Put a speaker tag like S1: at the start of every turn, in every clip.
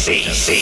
S1: sí, sí.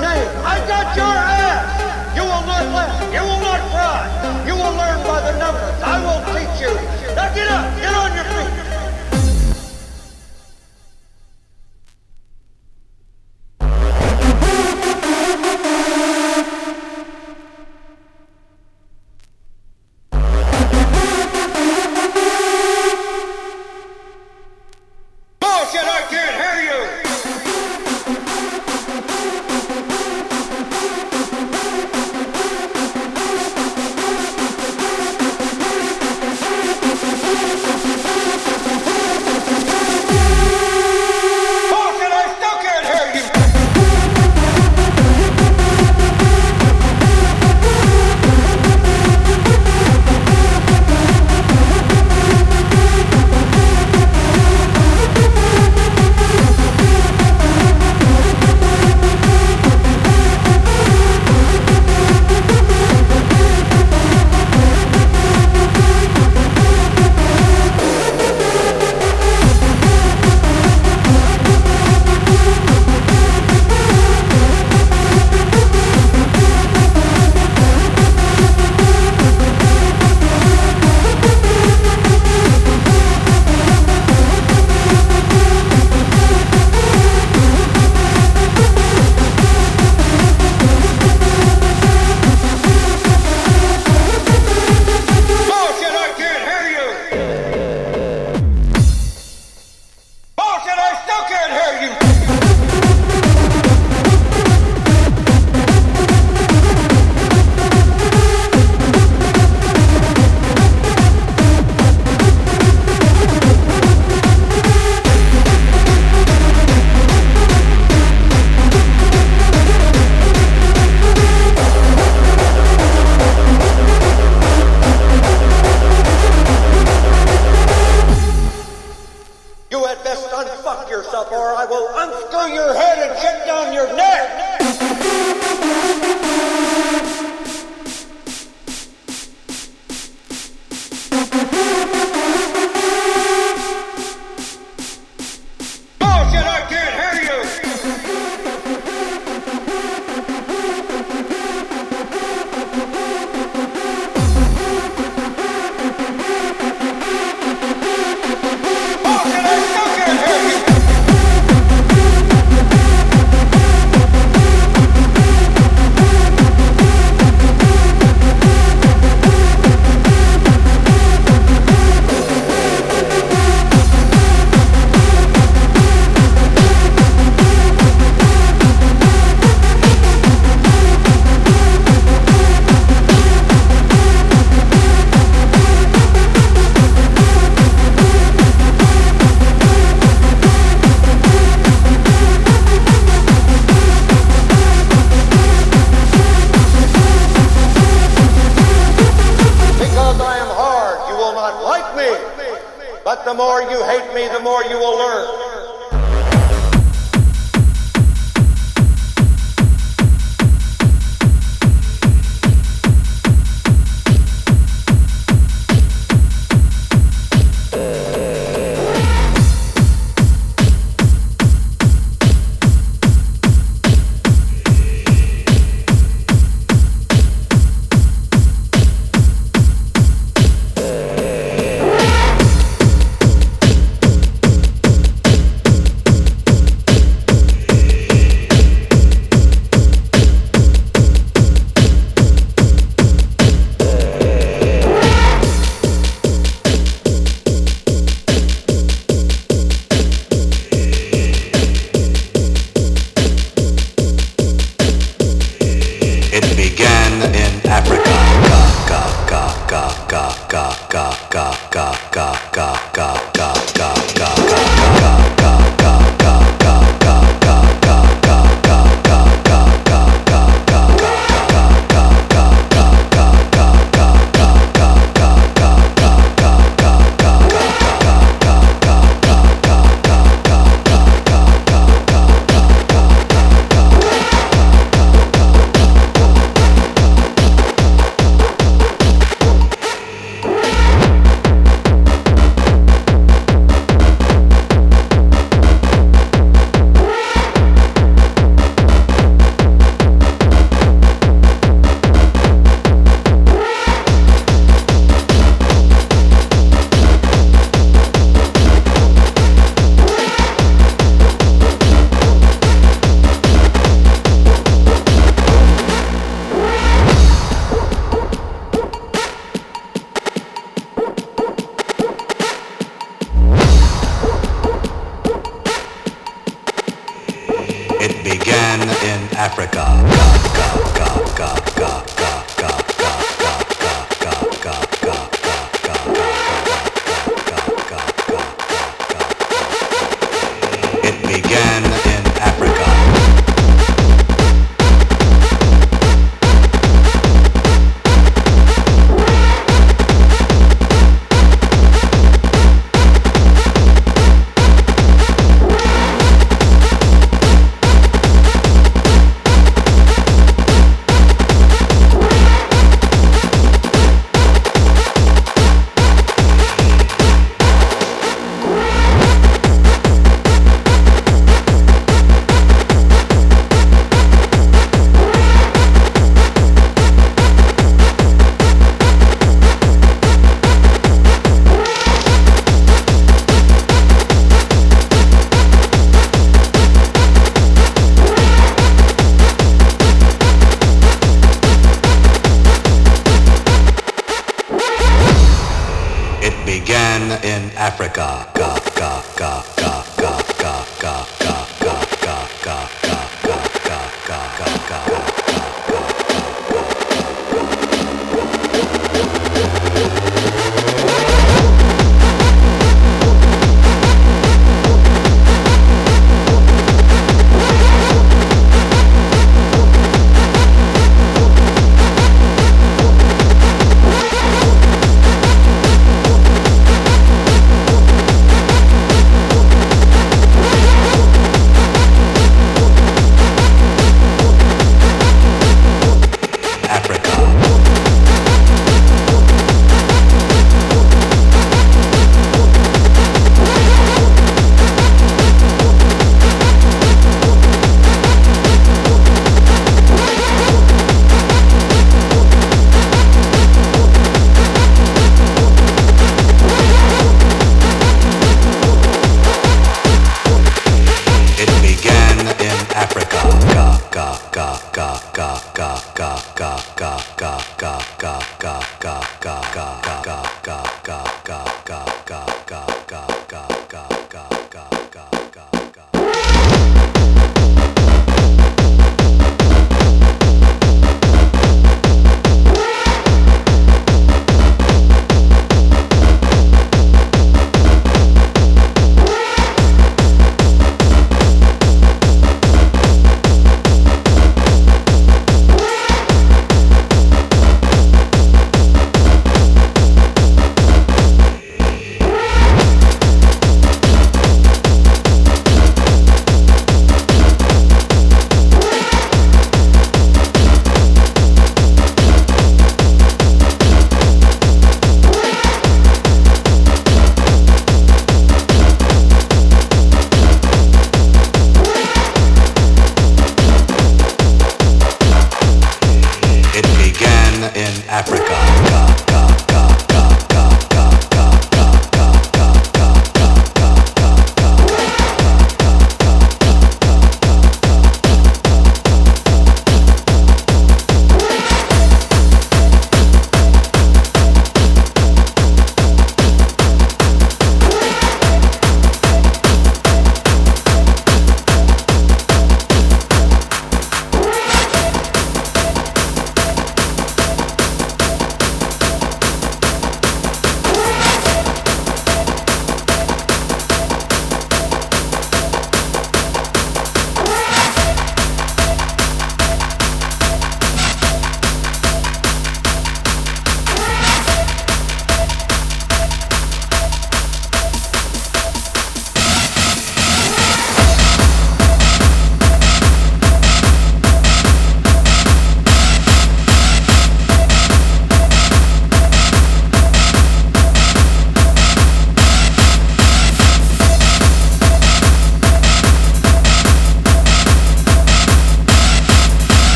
S1: name. I got your ass. You will not laugh. You will not cry. You will learn by the numbers. I will teach you. Now get up. Get on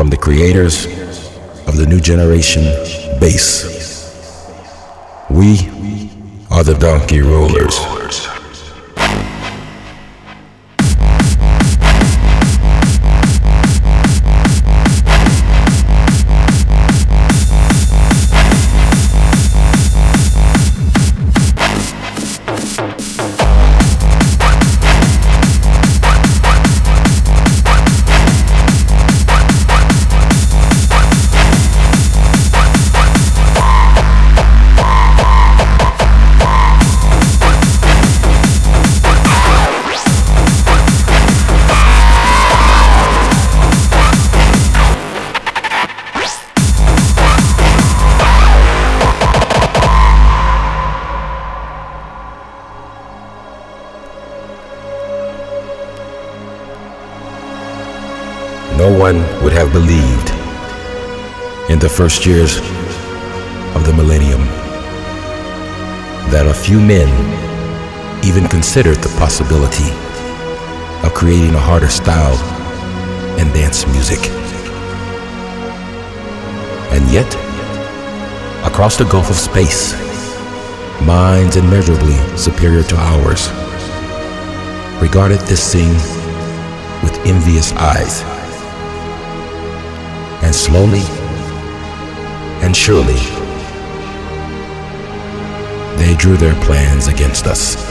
S2: from the creators of the new generation bass. We are the donkey rollers. First years of the millennium that a few men even considered the possibility of creating a harder style in dance music. And yet, across the gulf of space, minds immeasurably superior to ours regarded this scene with envious eyes. And slowly and surely, they drew their plans against us.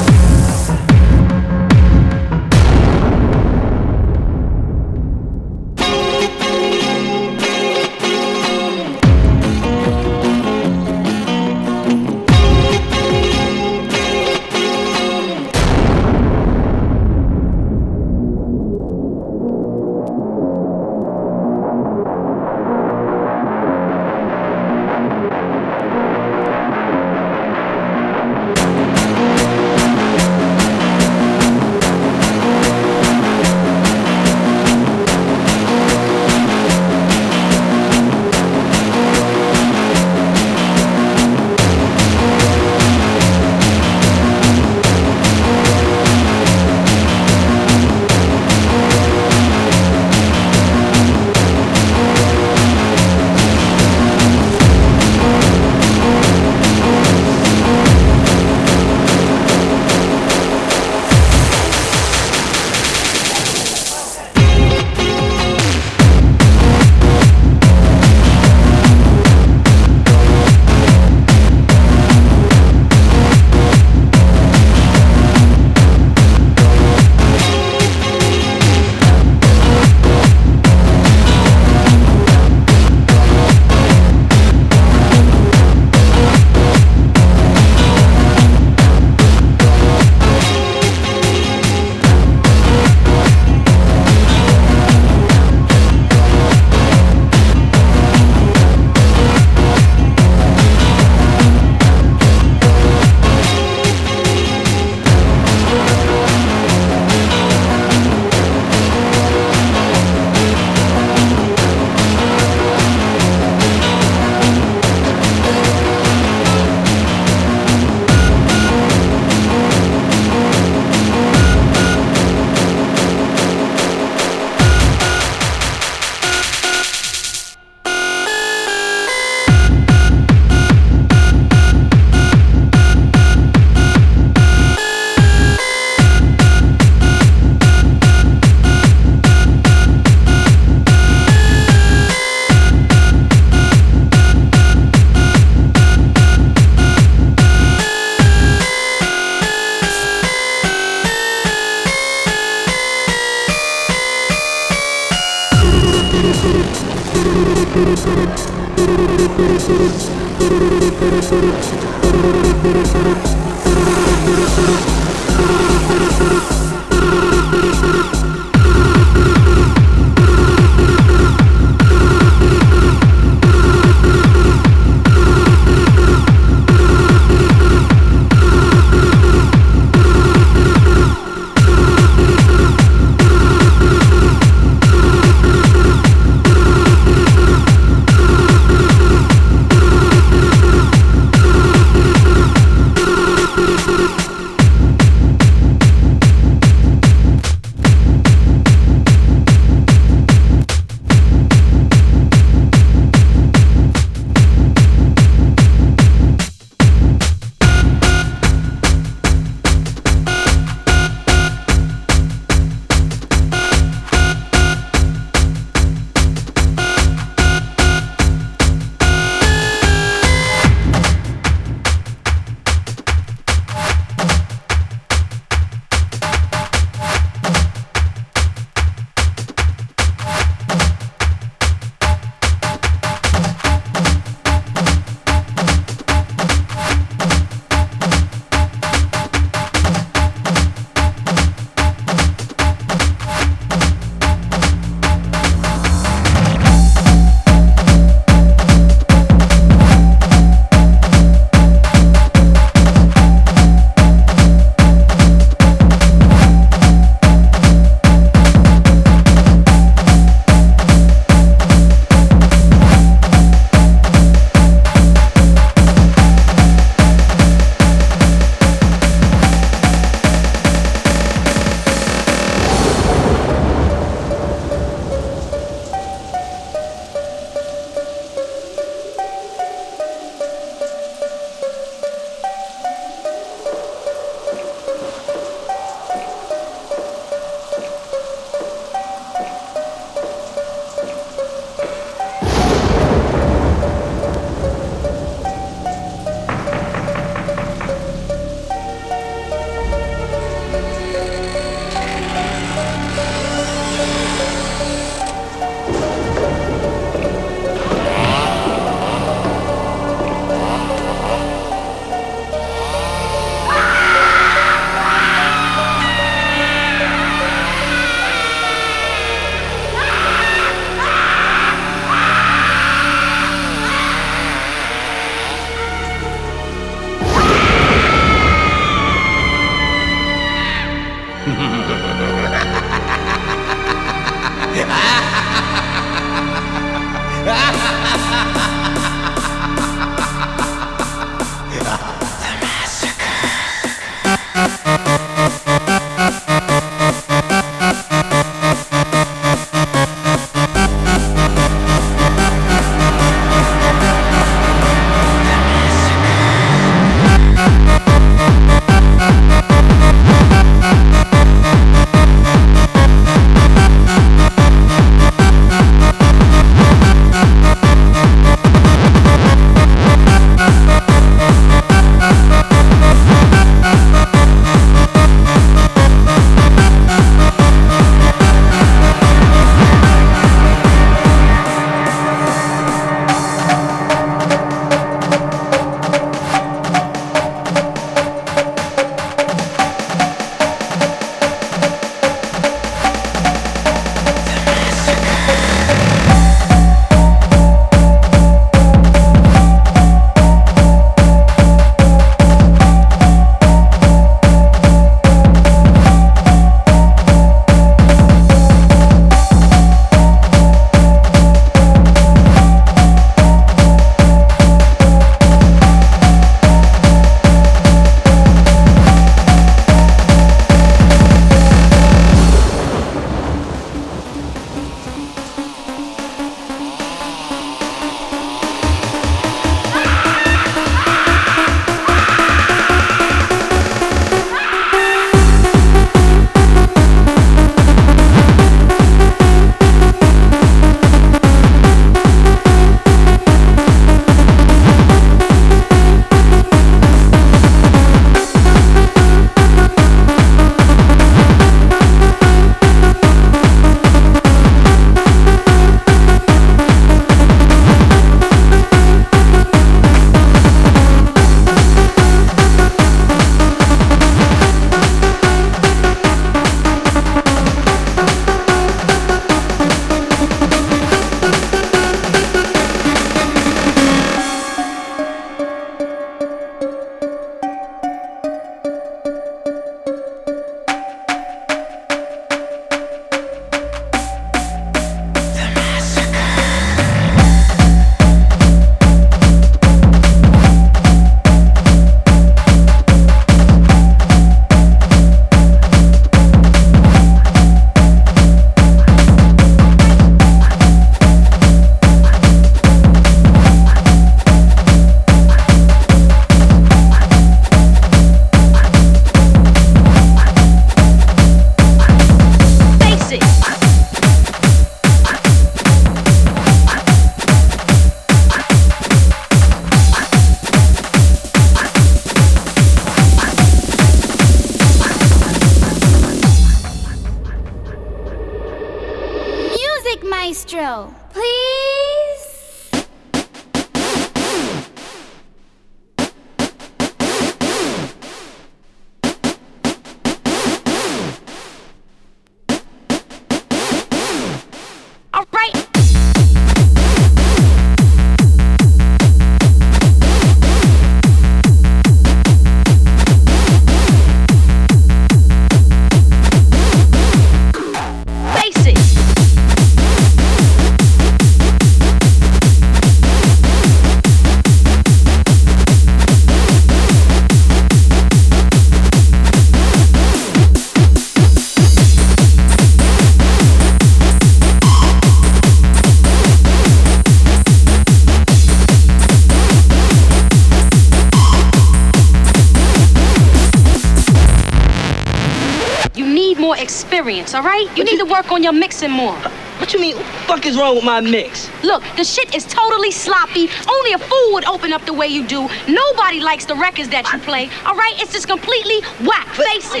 S3: You need to work on your mixing more.
S4: What you mean, what the fuck is wrong with my mix?
S3: Look, the shit is totally sloppy. Only a fool would open up the way you do. Nobody likes the records that you play, all right? It's just completely whack. But, face it.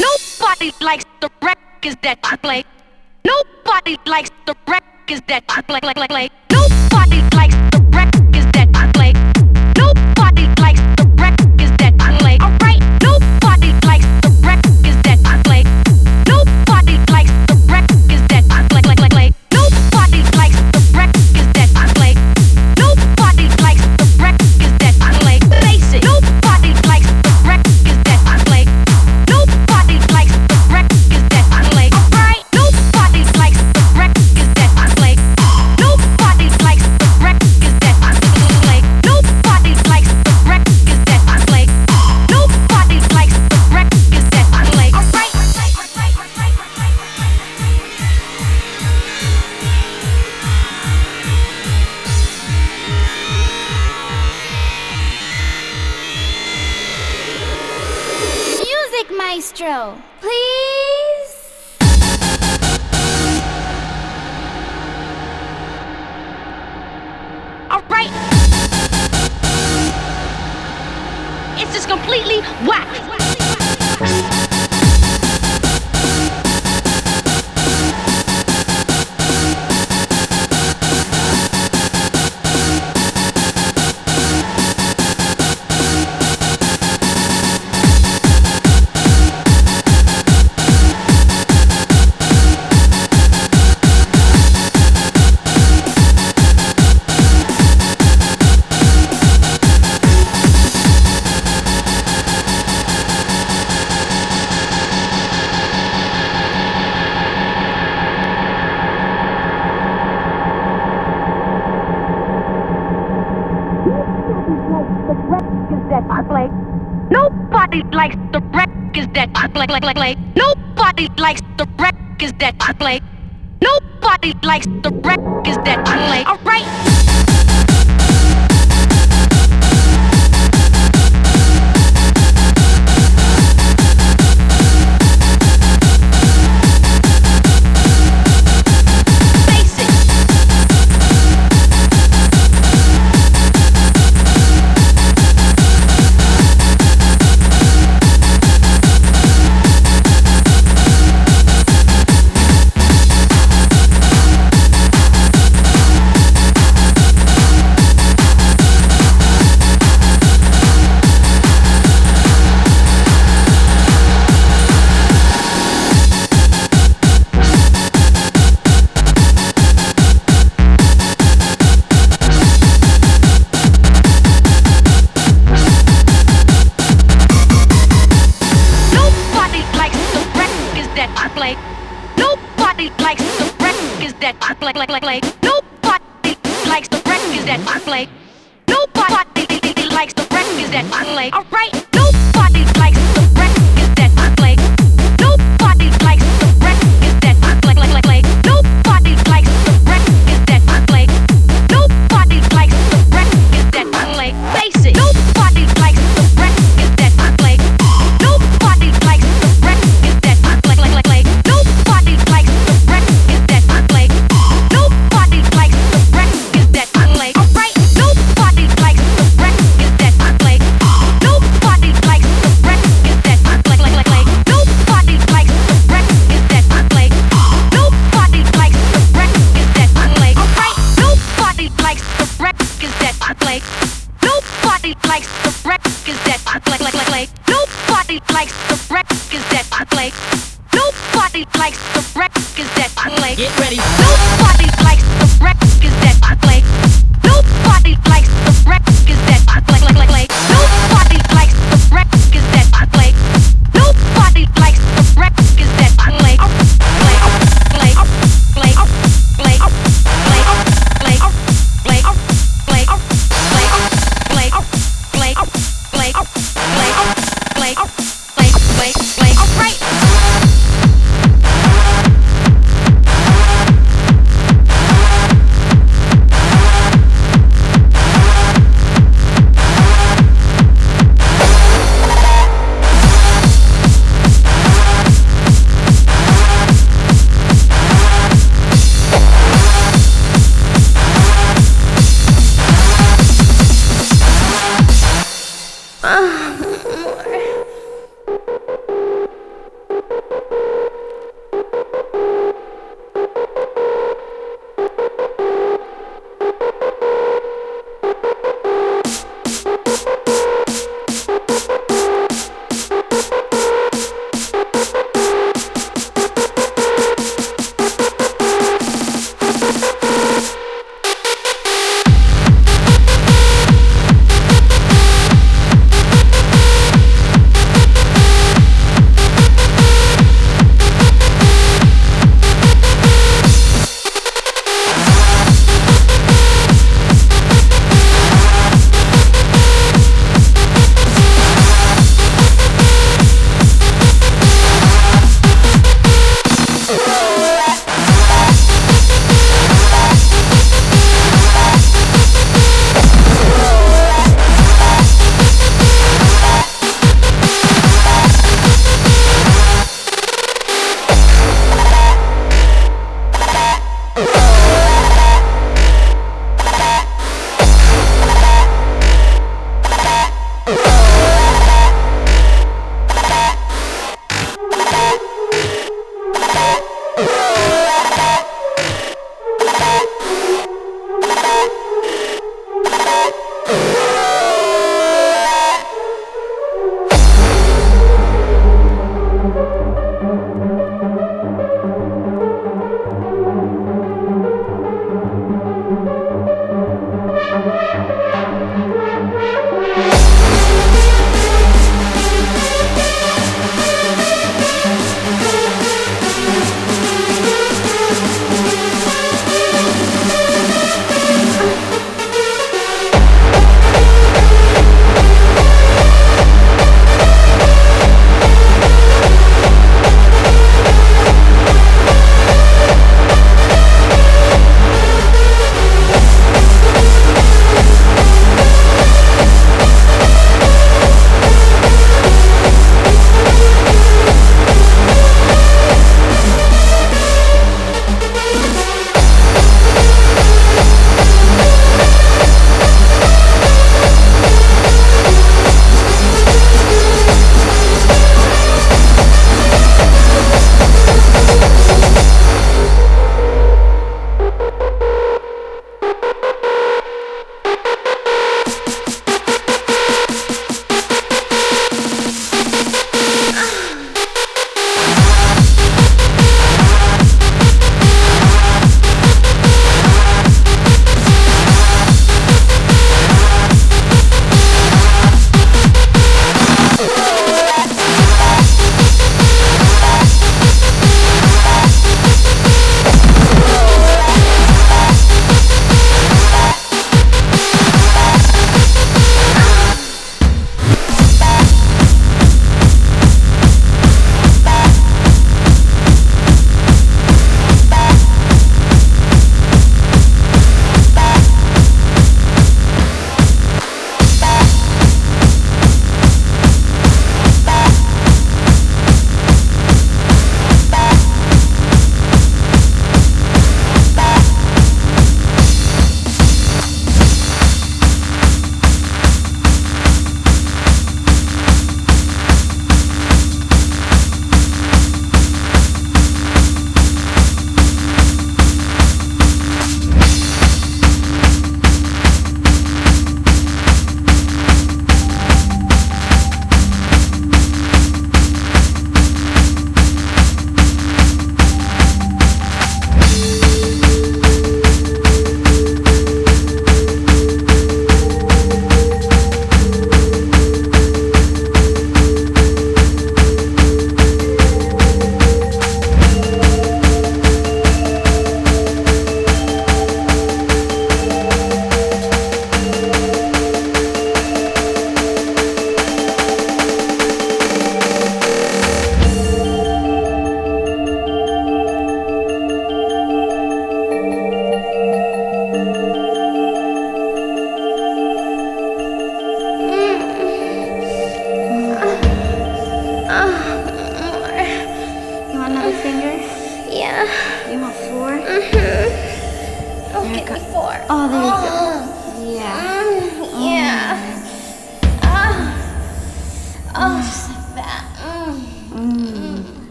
S3: Nobody likes the records that you play. Nobody likes the records that you play. Nobody likes the
S5: Gabriel, please?
S3: All right. It's just completely whacked. like like like. Nobody likes the wreck is that you play. Nobody likes the wreck Get ready. Nobody likes the records that you play. Nobody likes the that you play.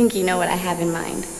S6: Think you know what I have in mind.